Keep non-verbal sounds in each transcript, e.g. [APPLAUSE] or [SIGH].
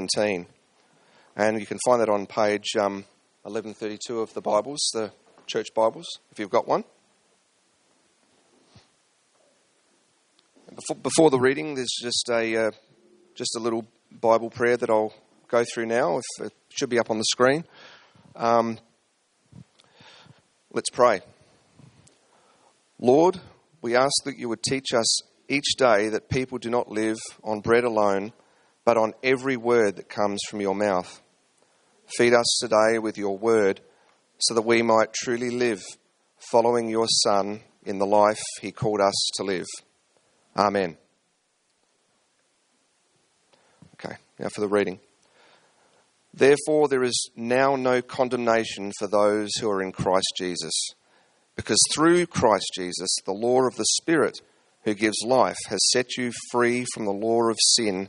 17. And you can find that on page um, 1132 of the Bibles, the church Bibles, if you've got one. Before, before the reading, there's just a, uh, just a little Bible prayer that I'll go through now. If it should be up on the screen. Um, let's pray. Lord, we ask that you would teach us each day that people do not live on bread alone, but on every word that comes from your mouth. Feed us today with your word so that we might truly live following your Son in the life he called us to live. Amen. Okay, now for the reading. Therefore, there is now no condemnation for those who are in Christ Jesus, because through Christ Jesus, the law of the Spirit who gives life has set you free from the law of sin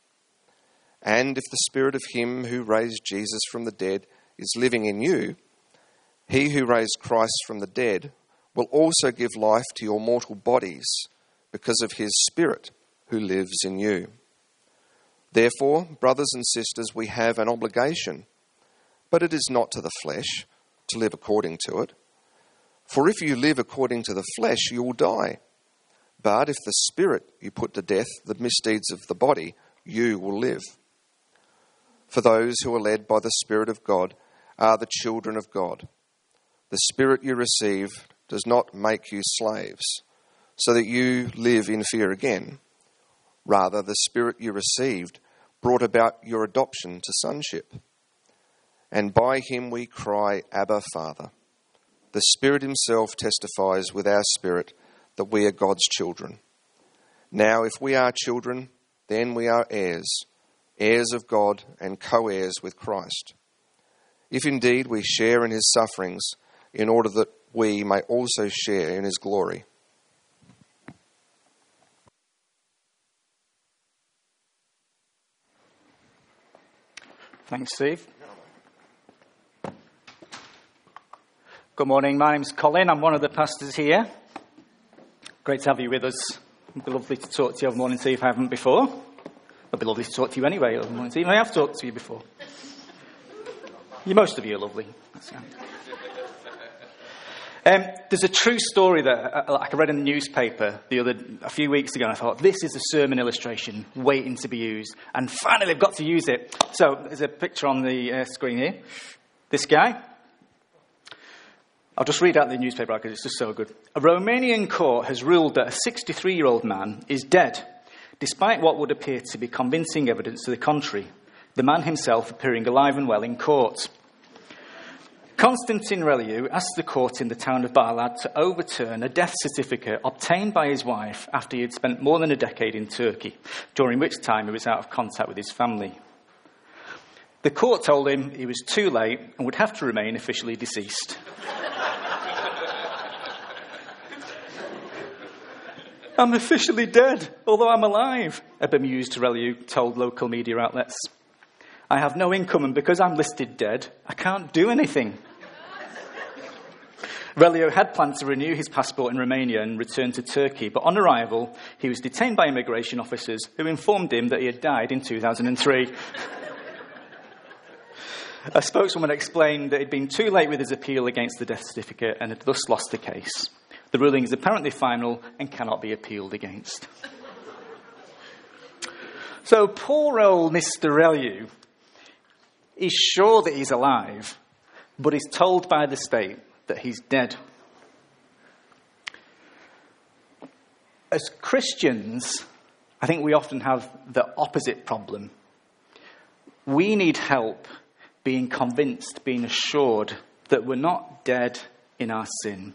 And if the Spirit of Him who raised Jesus from the dead is living in you, He who raised Christ from the dead will also give life to your mortal bodies because of His Spirit who lives in you. Therefore, brothers and sisters, we have an obligation, but it is not to the flesh to live according to it. For if you live according to the flesh, you will die. But if the Spirit you put to death the misdeeds of the body, you will live. For those who are led by the Spirit of God are the children of God. The Spirit you receive does not make you slaves, so that you live in fear again. Rather, the Spirit you received brought about your adoption to sonship. And by him we cry, Abba, Father. The Spirit Himself testifies with our spirit that we are God's children. Now, if we are children, then we are heirs heirs of God and co heirs with Christ. If indeed we share in his sufferings, in order that we may also share in his glory. Thanks, Steve. Good morning. My name's Colin. I'm one of the pastors here. Great to have you with us. It'd be lovely to talk to you over morning tea if I haven't before. It'd be lovely to talk to you anyway. Even I have talked to you before. You, most of you are lovely. Um, there's a true story that uh, I read in the newspaper the other a few weeks ago, and I thought this is a sermon illustration waiting to be used, and finally I've got to use it. So there's a picture on the uh, screen here. This guy. I'll just read out the newspaper because it's just so good. A Romanian court has ruled that a 63 year old man is dead despite what would appear to be convincing evidence to the contrary, the man himself appearing alive and well in court. Constantin Reliu asked the court in the town of Barlad to overturn a death certificate obtained by his wife after he had spent more than a decade in Turkey, during which time he was out of contact with his family. The court told him he was too late and would have to remain officially deceased. I'm officially dead, although I'm alive, a bemused Reliu told local media outlets. I have no income, and because I'm listed dead, I can't do anything. Reliu had planned to renew his passport in Romania and return to Turkey, but on arrival, he was detained by immigration officers who informed him that he had died in 2003. A spokeswoman explained that he'd been too late with his appeal against the death certificate and had thus lost the case. The ruling is apparently final and cannot be appealed against. So poor old Mr. Reliu is sure that he's alive, but is told by the state that he's dead. As Christians, I think we often have the opposite problem. We need help being convinced, being assured that we're not dead in our sin,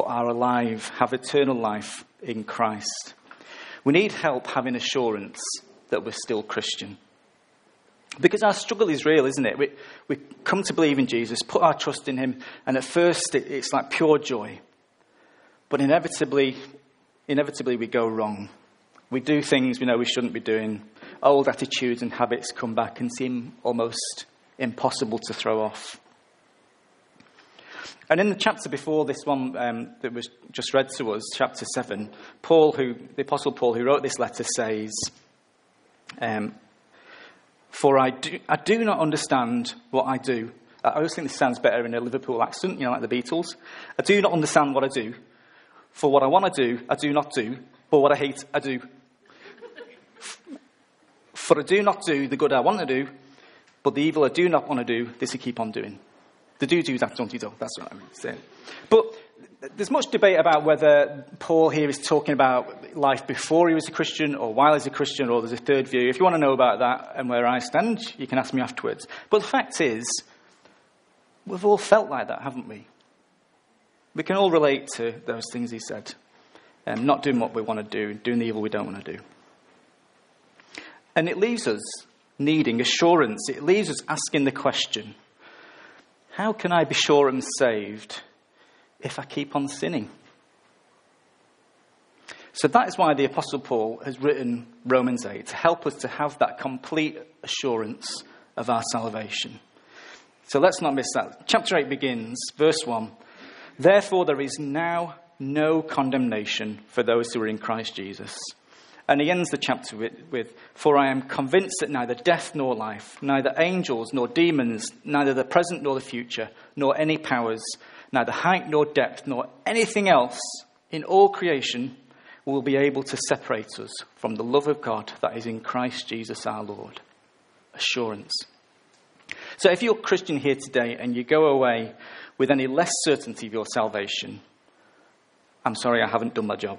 but are alive, have eternal life in Christ. We need help having assurance that we're still Christian. Because our struggle is real, isn't it? We, we come to believe in Jesus, put our trust in Him, and at first it, it's like pure joy. But inevitably, inevitably we go wrong. We do things we know we shouldn't be doing. Old attitudes and habits come back and seem almost impossible to throw off. And in the chapter before this one um, that was just read to us, chapter 7, Paul, who, the Apostle Paul, who wrote this letter, says, um, For I do, I do not understand what I do. I always think this sounds better in a Liverpool accent, you know, like the Beatles. I do not understand what I do. For what I want to do, I do not do. But what I hate, I do. For I do not do the good I want to do, but the evil I do not want to do, this I keep on doing. The do do that don't you do. That's what I'm saying. But there's much debate about whether Paul here is talking about life before he was a Christian or while he's a Christian, or there's a third view. If you want to know about that and where I stand, you can ask me afterwards. But the fact is, we've all felt like that, haven't we? We can all relate to those things he said. Um, not doing what we want to do, doing the evil we don't want to do. And it leaves us needing assurance. It leaves us asking the question how can I be sure I'm saved if I keep on sinning? So that is why the Apostle Paul has written Romans 8 to help us to have that complete assurance of our salvation. So let's not miss that. Chapter 8 begins, verse 1 Therefore, there is now no condemnation for those who are in Christ Jesus. And he ends the chapter with, with, For I am convinced that neither death nor life, neither angels nor demons, neither the present nor the future, nor any powers, neither height nor depth, nor anything else in all creation will be able to separate us from the love of God that is in Christ Jesus our Lord. Assurance. So if you're a Christian here today and you go away with any less certainty of your salvation, I'm sorry I haven't done my job.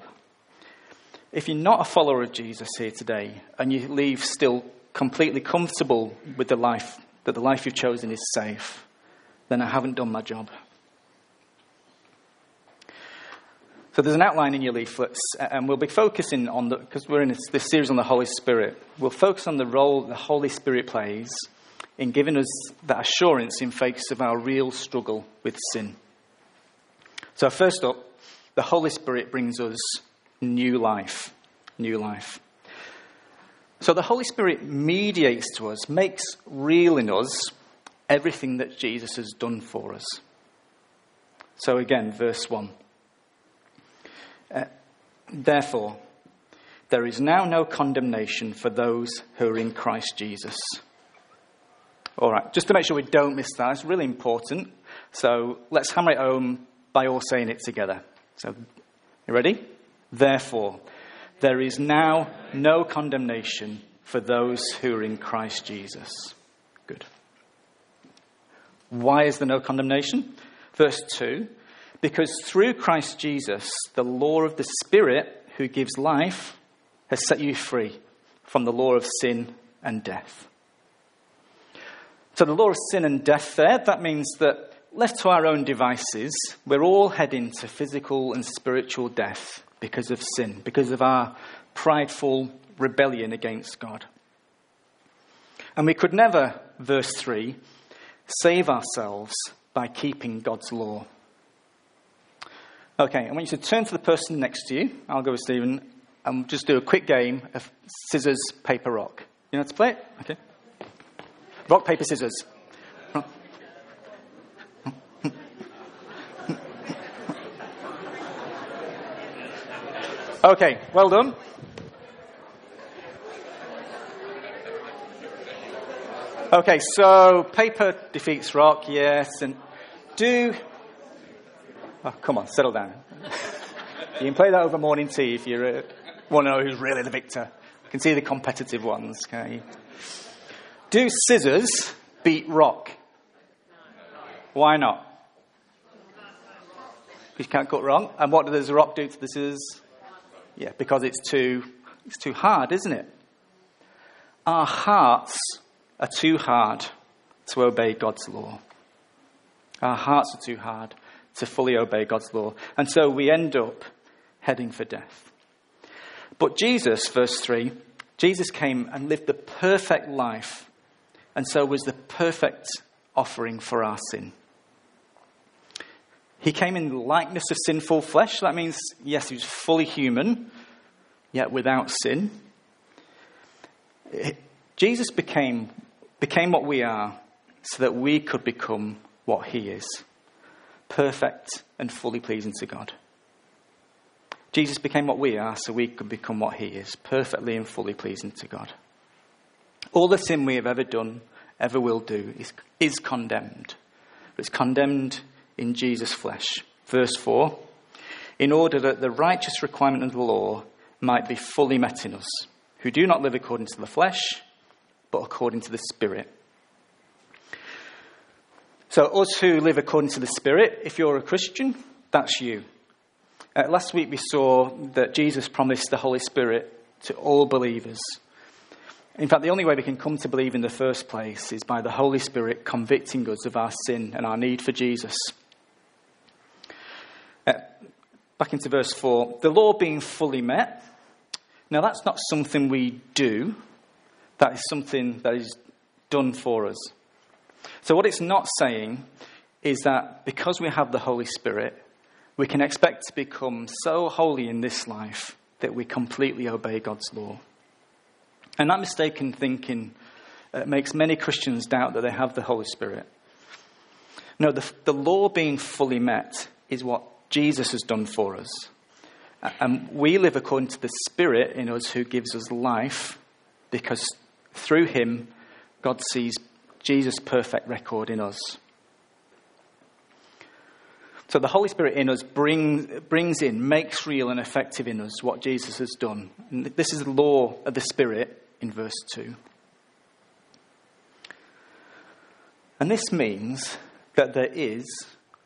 If you're not a follower of Jesus here today and you leave still completely comfortable with the life, that the life you've chosen is safe, then I haven't done my job. So there's an outline in your leaflets, and we'll be focusing on the, because we're in this, series on the Holy Spirit, we'll focus on the role the Holy Spirit plays in giving us that assurance in face of our real struggle with sin. So, first up, the Holy Spirit brings us new life. New life. So the Holy Spirit mediates to us, makes real in us everything that Jesus has done for us. So again, verse 1. Uh, Therefore, there is now no condemnation for those who are in Christ Jesus. All right, just to make sure we don't miss that, it's really important. So let's hammer it home by all saying it together. So, you ready? Therefore, there is now no condemnation for those who are in Christ Jesus. Good. Why is there no condemnation? Verse 2 Because through Christ Jesus, the law of the Spirit who gives life has set you free from the law of sin and death. So, the law of sin and death there, that means that left to our own devices, we're all heading to physical and spiritual death because of sin, because of our prideful rebellion against God. And we could never, verse 3, save ourselves by keeping God's law. Okay, I want you to turn to the person next to you. I'll go with Stephen and just do a quick game of scissors, paper, rock. You know how to play it? Okay. Rock, paper, scissors. Okay, well done. Okay, so paper defeats rock, yes, and do. Oh, come on, settle down. [LAUGHS] you can play that over morning tea if you uh, want to know who's really the victor. You can see the competitive ones, okay? Do scissors beat rock? Why not? Because you can't cut wrong. And what does the rock do to the scissors? Yeah, because it's too, it's too hard, isn't it? Our hearts are too hard to obey God's law. Our hearts are too hard to fully obey God's law. And so we end up heading for death. But Jesus, verse 3, Jesus came and lived the perfect life, and so was the perfect offering for our sin. He came in the likeness of sinful flesh. That means, yes, he was fully human, yet without sin. Jesus became, became what we are so that we could become what he is perfect and fully pleasing to God. Jesus became what we are so we could become what he is perfectly and fully pleasing to God. All the sin we have ever done, ever will do, is, is condemned. It's condemned in Jesus' flesh. Verse 4 In order that the righteous requirement of the law might be fully met in us, who do not live according to the flesh, but according to the Spirit. So, us who live according to the Spirit, if you're a Christian, that's you. Uh, last week we saw that Jesus promised the Holy Spirit to all believers. In fact, the only way we can come to believe in the first place is by the Holy Spirit convicting us of our sin and our need for Jesus. Uh, back into verse 4 the law being fully met. Now, that's not something we do, that is something that is done for us. So, what it's not saying is that because we have the Holy Spirit, we can expect to become so holy in this life that we completely obey God's law. And that mistaken thinking uh, makes many Christians doubt that they have the Holy Spirit. No, the, the law being fully met is what Jesus has done for us. And we live according to the Spirit in us who gives us life because through him, God sees Jesus' perfect record in us. So the Holy Spirit in us bring, brings in, makes real and effective in us what Jesus has done. And this is the law of the Spirit in verse 2. And this means that there is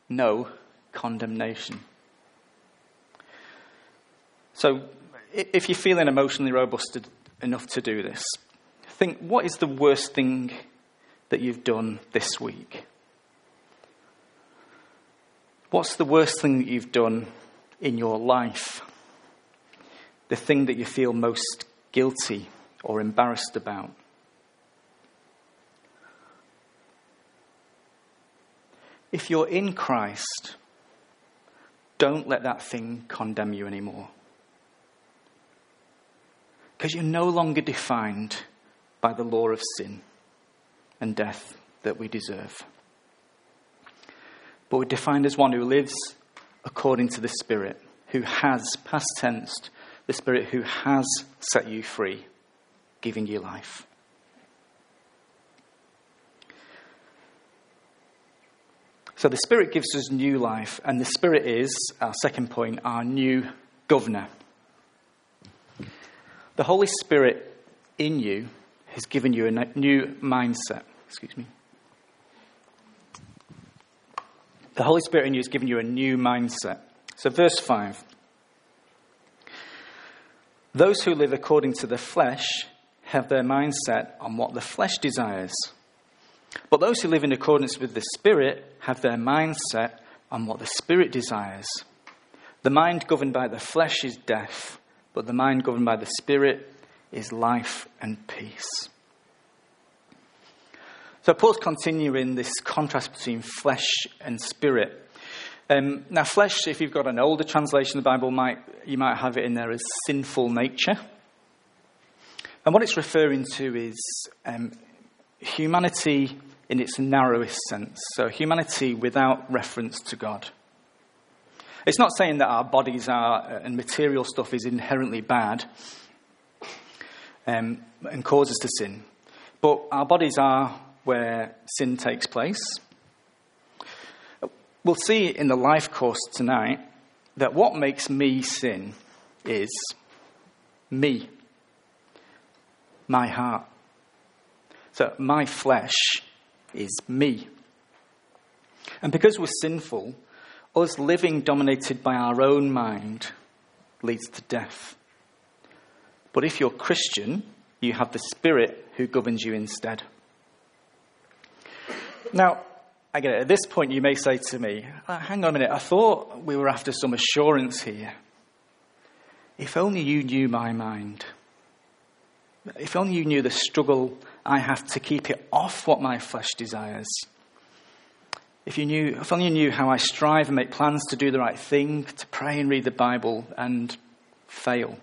no condemnation. So, if you're feeling emotionally robust enough to do this, think what is the worst thing that you've done this week? What's the worst thing that you've done in your life? The thing that you feel most guilty or embarrassed about? If you're in Christ, don't let that thing condemn you anymore. Because you're no longer defined by the law of sin and death that we deserve. But we're defined as one who lives according to the Spirit, who has, past tense, the Spirit who has set you free, giving you life. So the Spirit gives us new life, and the Spirit is, our second point, our new governor. The Holy Spirit in you has given you a new mindset. Excuse me. The Holy Spirit in you has given you a new mindset. So, verse 5 Those who live according to the flesh have their mindset on what the flesh desires. But those who live in accordance with the Spirit have their mindset on what the Spirit desires. The mind governed by the flesh is death, but the mind governed by the Spirit is life and peace. So Paul's continuing this contrast between flesh and spirit. Um, now, flesh, if you've got an older translation of the Bible, might, you might have it in there as sinful nature. And what it's referring to is um, humanity in its narrowest sense. So, humanity without reference to God. It's not saying that our bodies are, uh, and material stuff is inherently bad um, and causes to sin. But our bodies are where sin takes place. We'll see in the life course tonight that what makes me sin is me, my heart. So my flesh is me. And because we're sinful, us living dominated by our own mind leads to death. But if you're Christian, you have the Spirit who governs you instead. Now, I get it. At this point, you may say to me, uh, hang on a minute, I thought we were after some assurance here. If only you knew my mind. If only you knew the struggle I have to keep it off what my flesh desires. If you knew, if only you knew how I strive and make plans to do the right thing, to pray and read the Bible and fail.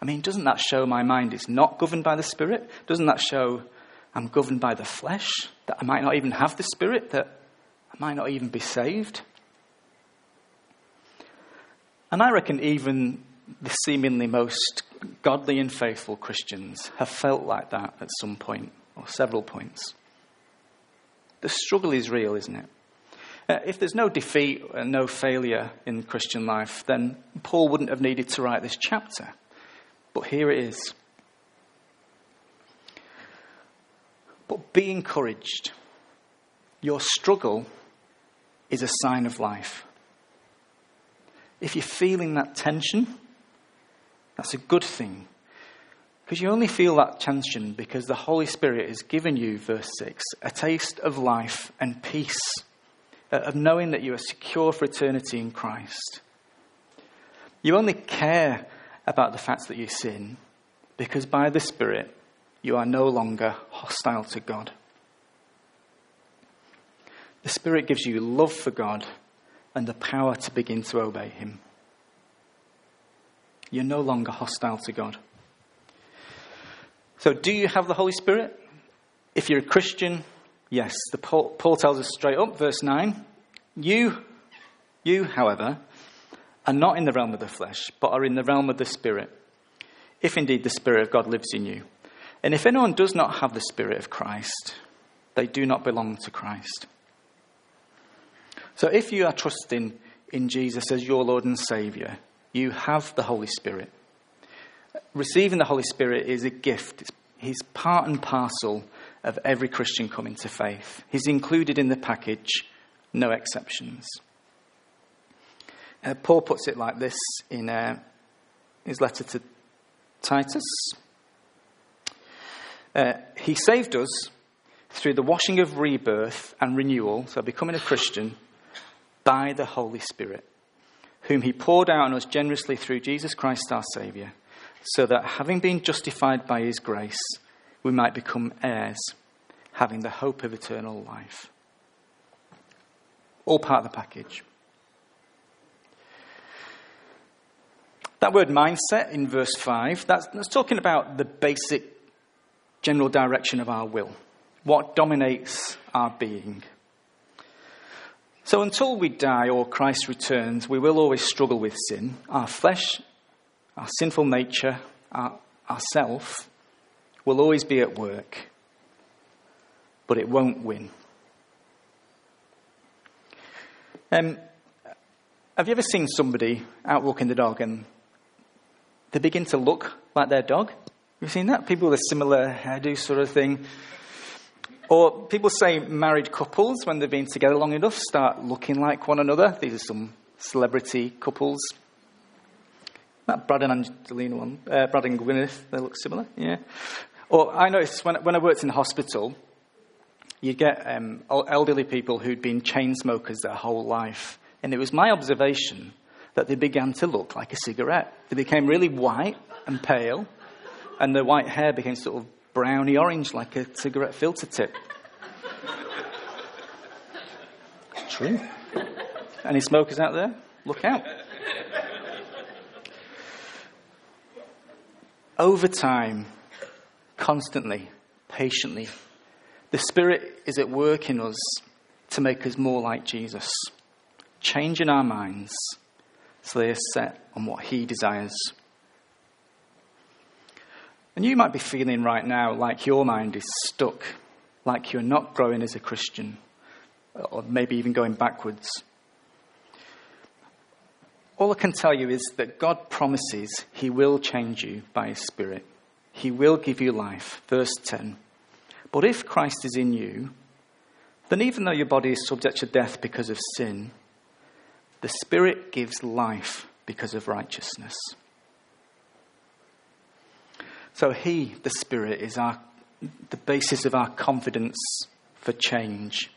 I mean, doesn't that show my mind is not governed by the Spirit? Doesn't that show I'm governed by the flesh? That I might not even have the Spirit? That I might not even be saved? And I reckon even the seemingly most godly and faithful Christians have felt like that at some point or several points. The struggle is real, isn't it? Uh, if there's no defeat and no failure in Christian life, then Paul wouldn't have needed to write this chapter. But here it is. But be encouraged. Your struggle is a sign of life. If you're feeling that tension, that's a good thing. Because you only feel that tension because the Holy Spirit has given you, verse 6, a taste of life and peace, uh, of knowing that you are secure for eternity in Christ. You only care about the fact that you sin because by the Spirit you are no longer hostile to God. The Spirit gives you love for God and the power to begin to obey Him. You're no longer hostile to God. So, do you have the Holy Spirit? If you're a Christian, yes. The Paul, Paul tells us straight up, verse 9. You, you, however, are not in the realm of the flesh, but are in the realm of the Spirit, if indeed the Spirit of God lives in you. And if anyone does not have the Spirit of Christ, they do not belong to Christ. So if you are trusting in Jesus as your Lord and Saviour, you have the Holy Spirit. Receiving the Holy Spirit is a gift. He's part and parcel of every Christian coming to faith. He's included in the package, no exceptions. Uh, Paul puts it like this in uh, his letter to Titus. Uh, he saved us through the washing of rebirth and renewal, so becoming a Christian, by the Holy Spirit, whom he poured out on us generously through Jesus Christ our Saviour, so that having been justified by his grace, we might become heirs, having the hope of eternal life. All part of the package. That word mindset in verse 5, that's, that's talking about the basic general direction of our will, what dominates our being. So until we die or Christ returns, we will always struggle with sin. Our flesh, our sinful nature, our, self will always be at work, but it won't win. Um, have you ever seen somebody out walking the dog and they begin to look like their dog. You've seen that? People with a similar hairdo sort of thing. Or people say married couples, when they've been together long enough, start looking like one another. These are some celebrity couples. That Brad and Angelina one, uh, Brad and Gwyneth, they look similar, yeah. Or I noticed when, when I worked in hospital, you'd get um, elderly people who'd been chain smokers their whole life. And it was my observation that they began to look like a cigarette. They became really white and pale, and their white hair became sort of browny orange like a cigarette filter tip. True. Any smokers out there? Look out. Over time, constantly, patiently, the Spirit is at work in us to make us more like Jesus changing our minds so they are set on what He desires. And you might be feeling right now like your mind is stuck, like you're not growing as a Christian, or maybe even going backwards. All I can tell you is that God promises He will change you by His Spirit. He will give you life. Verse 10. But if Christ is in you, then even though your body is subject to death because of sin, the Spirit gives life because of righteousness. So He, the Spirit, is our, the basis of our confidence for change.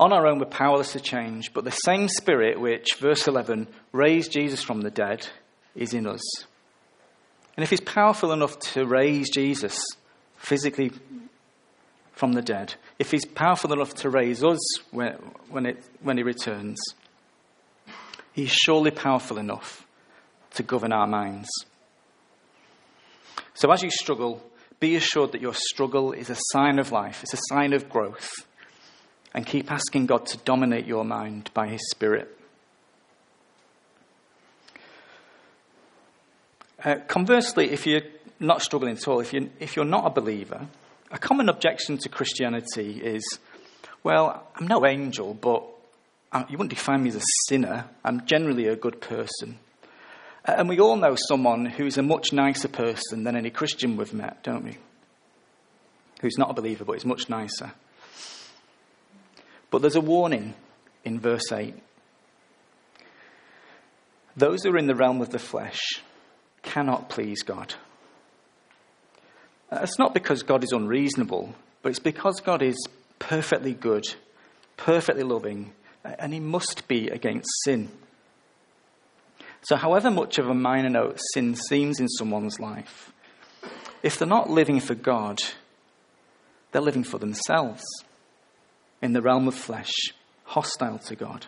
On our own, we're powerless to change, but the same Spirit which, verse 11, raised Jesus from the dead is in us. And if He's powerful enough to raise Jesus physically from the dead, if He's powerful enough to raise us when, when, it, when He returns, He's surely powerful enough to govern our minds. So as you struggle, be assured that your struggle is a sign of life, it's a sign of growth. And keep asking God to dominate your mind by His Spirit. Uh, conversely, if you're not struggling at all, if you're, if you're not a believer, a common objection to Christianity is, well, I'm no angel, but uh, you wouldn't define me as a sinner. I'm generally a good person. Uh, and we all know someone who's a much nicer person than any Christian we've met, don't we? Who's not a believer, but is much nicer. But there's a warning in verse 8. Those who are in the realm of the flesh cannot please God. It's not because God is unreasonable, but it's because God is perfectly good, perfectly loving, and He must be against sin. So, however much of a minor note sin seems in someone's life, if they're not living for God, they're living for themselves in the realm of flesh, hostile to God.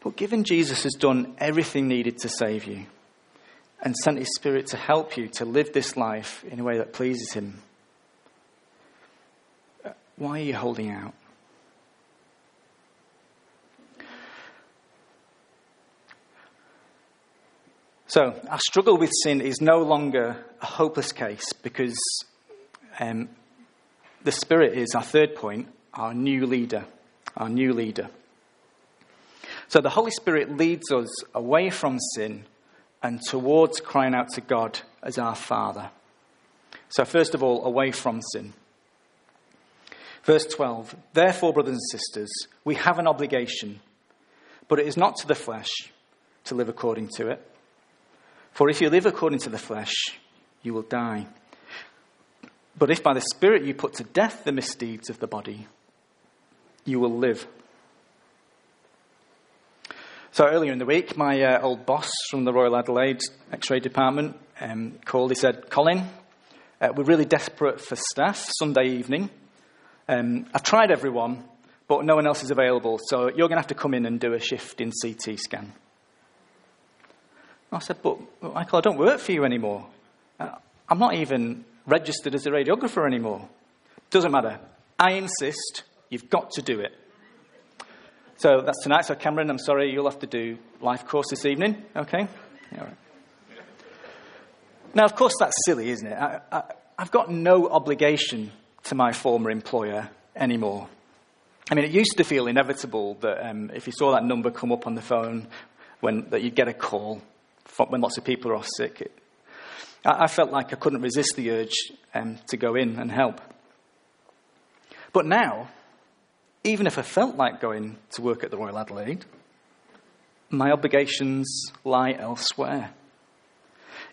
But given Jesus has done everything needed to save you and sent his Spirit to help you to live this life in a way that pleases him, why are you holding out? So, our struggle with sin is no longer a hopeless case because um, the Spirit is, our third point, our new leader. Our new leader. So the Holy Spirit leads us away from sin and towards crying out to God as our Father. So, first of all, away from sin. Verse 12 Therefore, brothers and sisters, we have an obligation, but it is not to the flesh to live according to it. For if you live according to the flesh, you will die. But if by the Spirit you put to death the misdeeds of the body, you will live. So earlier in the week, my uh, old boss from the Royal Adelaide X-ray department um, called. He said, "Colin, uh, we're really desperate for staff Sunday evening. Um, I've tried everyone, but no one else is available. So you're going to have to come in and do a shift in CT scan." I said, But, Michael, I don't work for you anymore. Uh, I'm not even registered as a radiographer anymore. Doesn't matter. I insist. You've got to do it. So that's tonight. So, Cameron, I'm sorry, you'll have to do life course this evening. Okay? Now, of course, that's silly, isn't it? I, I, I've got no obligation to my former employer anymore. I mean, it used to feel inevitable that um, if you saw that number come up on the phone, when, that you'd get a call when lots of people are off sick. It, I, I, felt like I couldn't resist the urge um, to go in and help. But now, even if I felt like going to work at the Royal Adelaide, my obligations lie elsewhere.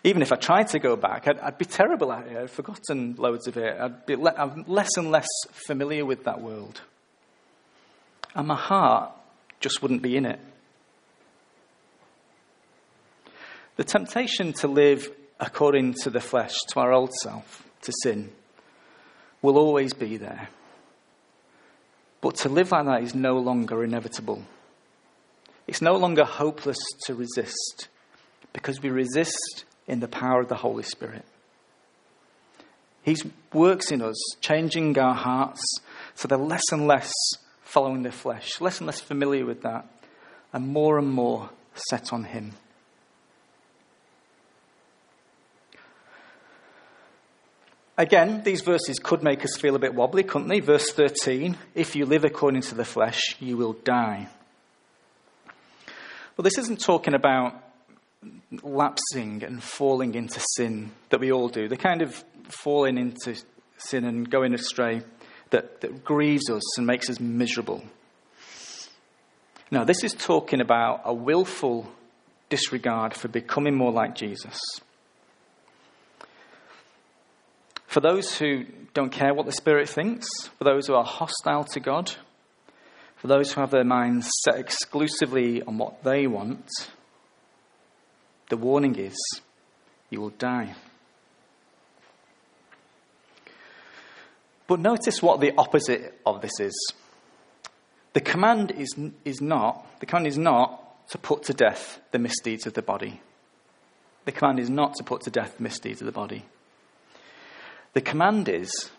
Even if I tried to go back, I'd, I'd be terrible at it. I'd forgotten loads of it. I'd be le- I'm less and less familiar with that world. And my heart just wouldn't be in it. The temptation to live according to the flesh, to our old self, to sin, will always be there. But to live like that is no longer inevitable. It's no longer hopeless to resist because we resist in the power of the Holy Spirit. He works in us, changing our hearts so they're less and less following the flesh, less and less familiar with that, and more and more set on Him. Again, these verses could make us feel a bit wobbly, couldn't they? Verse 13 If you live according to the flesh, you will die. Well, this isn't talking about lapsing and falling into sin that we all do, the kind of falling into sin and going astray that, that grieves us and makes us miserable. No, this is talking about a willful disregard for becoming more like Jesus. For those who don't care what the Spirit thinks, for those who are hostile to God, for those who have their minds set exclusively on what they want, the warning is you will die. But notice what the opposite of this is. The command is, is not, the command is not to put to death the misdeeds of the body. The command is not to put to death the misdeeds of the body. The command is,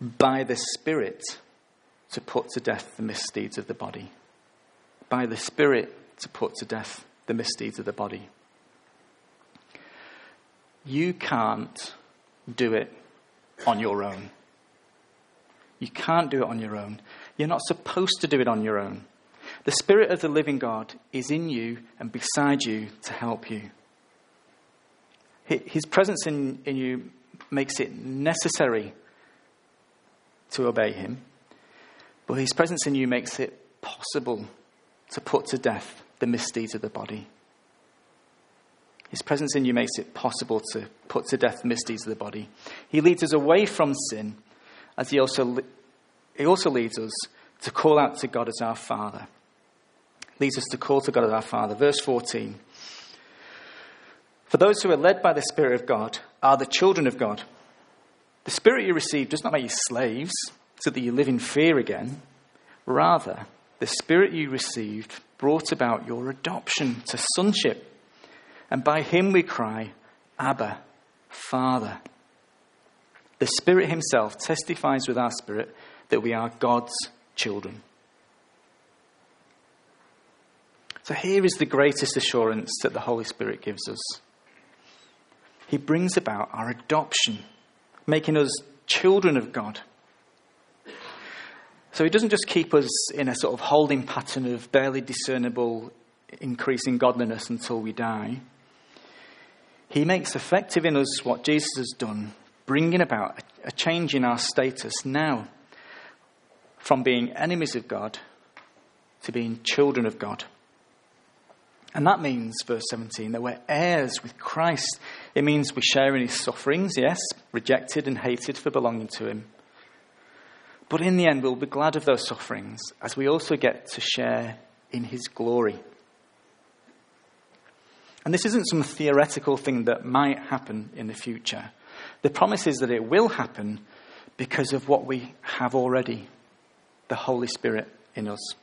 by the Spirit, to put to death the misdeeds of the body. By the Spirit, to put to death the misdeeds of the body. You can't do it on your own. You can't do it on your own. You're not supposed to do it on your own. The Spirit of the living God is in you and beside you to help you. His presence in, in you makes it necessary to obey him, but his presence in you makes it possible to put to death the misdeeds of the body. His presence in you makes it possible to put to death misdeeds of the body. He leads us away from sin, as he also, he also leads us to call out to God as our Father. Leads us to call to God as our Father. Verse 14. For those who are led by the Spirit of God are the children of God. The Spirit you receive does not make you slaves so that you live in fear again. Rather, the Spirit you received brought about your adoption to sonship. And by him we cry, Abba, Father. The Spirit Himself testifies with our spirit that we are God's children. So here is the greatest assurance that the Holy Spirit gives us he brings about our adoption, making us children of God. So he doesn't just keep us in a sort of holding pattern of barely discernible increase in godliness until we die. He makes effective in us what Jesus has done, bringing about a change in our status now from being enemies of God to being children of God. And that means, verse 17, that we're heirs with Christ. It means we share in his sufferings, yes, rejected and hated for belonging to him. But in the end, we'll be glad of those sufferings as we also get to share in his glory. And this isn't some theoretical thing that might happen in the future. The promise is that it will happen because of what we have already the Holy Spirit in us.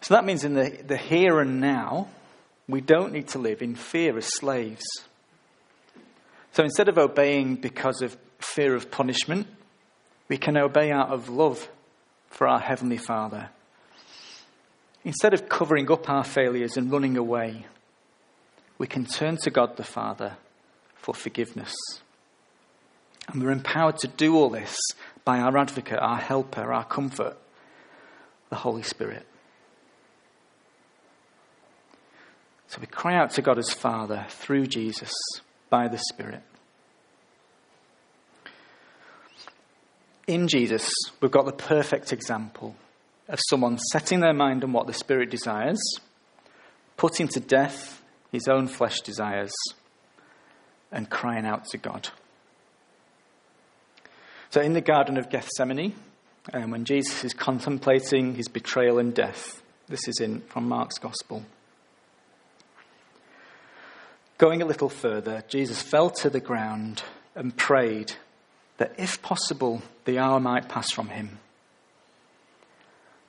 So that means in the, the here and now, we don't need to live in fear as slaves. So instead of obeying because of fear of punishment, we can obey out of love for our Heavenly Father. Instead of covering up our failures and running away, we can turn to God the Father for forgiveness. And we're empowered to do all this by our advocate, our helper, our comfort, the Holy Spirit. So we cry out to God as Father through Jesus by the Spirit. In Jesus, we've got the perfect example of someone setting their mind on what the Spirit desires, putting to death his own flesh desires, and crying out to God. So, in the Garden of Gethsemane, um, when Jesus is contemplating his betrayal and death, this is in from Mark's Gospel. Going a little further, Jesus fell to the ground and prayed that if possible, the hour might pass from him.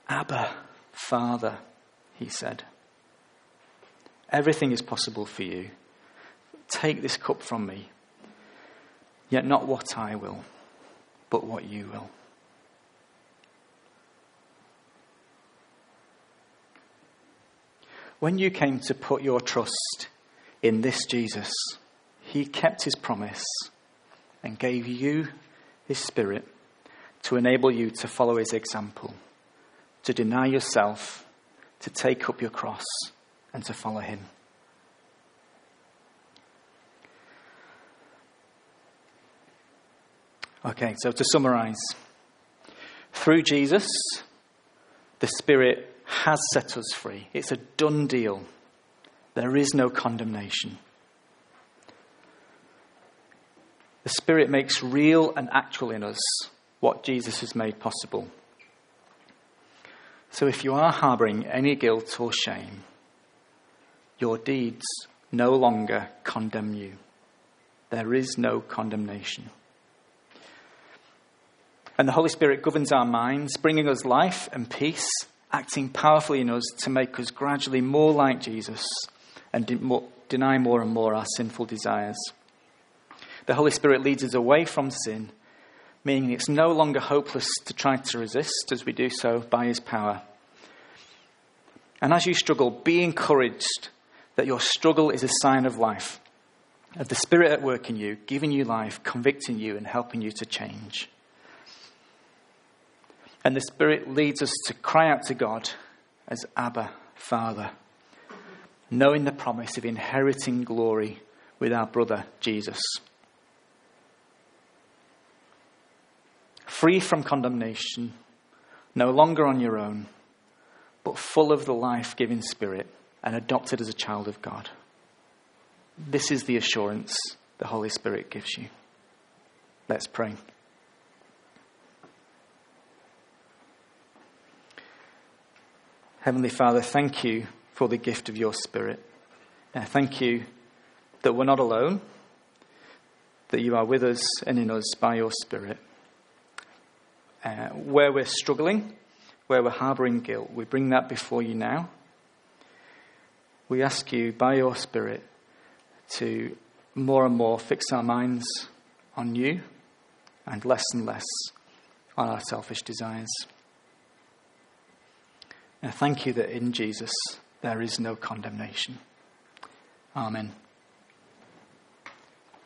Abba, Father, he said, everything is possible for you. Take this cup from me, yet not what I will, but what you will. When you came to put your trust in this Jesus, he kept his promise and gave you his spirit to enable you to follow his example, to deny yourself, to take up your cross, and to follow him. Okay, so to summarize, through Jesus, the Spirit has set us free. It's a done deal. There is no condemnation. The Spirit makes real and actual in us what Jesus has made possible. So if you are harboring any guilt or shame, your deeds no longer condemn you. There is no condemnation. And the Holy Spirit governs our minds, bringing us life and peace, acting powerfully in us to make us gradually more like Jesus and deny more and more our sinful desires. The Holy Spirit leads us away from sin, meaning it's no longer hopeless to try to resist as we do so by His power. And as you struggle, be encouraged that your struggle is a sign of life, of the Spirit at work in you, giving you life, convicting you, and helping you to change. And the Spirit leads us to cry out to God as Abba, Father, knowing the promise of inheriting glory with our brother Jesus. Free from condemnation, no longer on your own, but full of the life giving Spirit and adopted as a child of God. This is the assurance the Holy Spirit gives you. Let's pray. Heavenly Father, thank you for the gift of your Spirit. Uh, thank you that we're not alone, that you are with us and in us by your Spirit. Uh, where we're struggling, where we're harboring guilt, we bring that before you now. We ask you by your Spirit to more and more fix our minds on you and less and less on our selfish desires. And thank you that in Jesus there is no condemnation. Amen.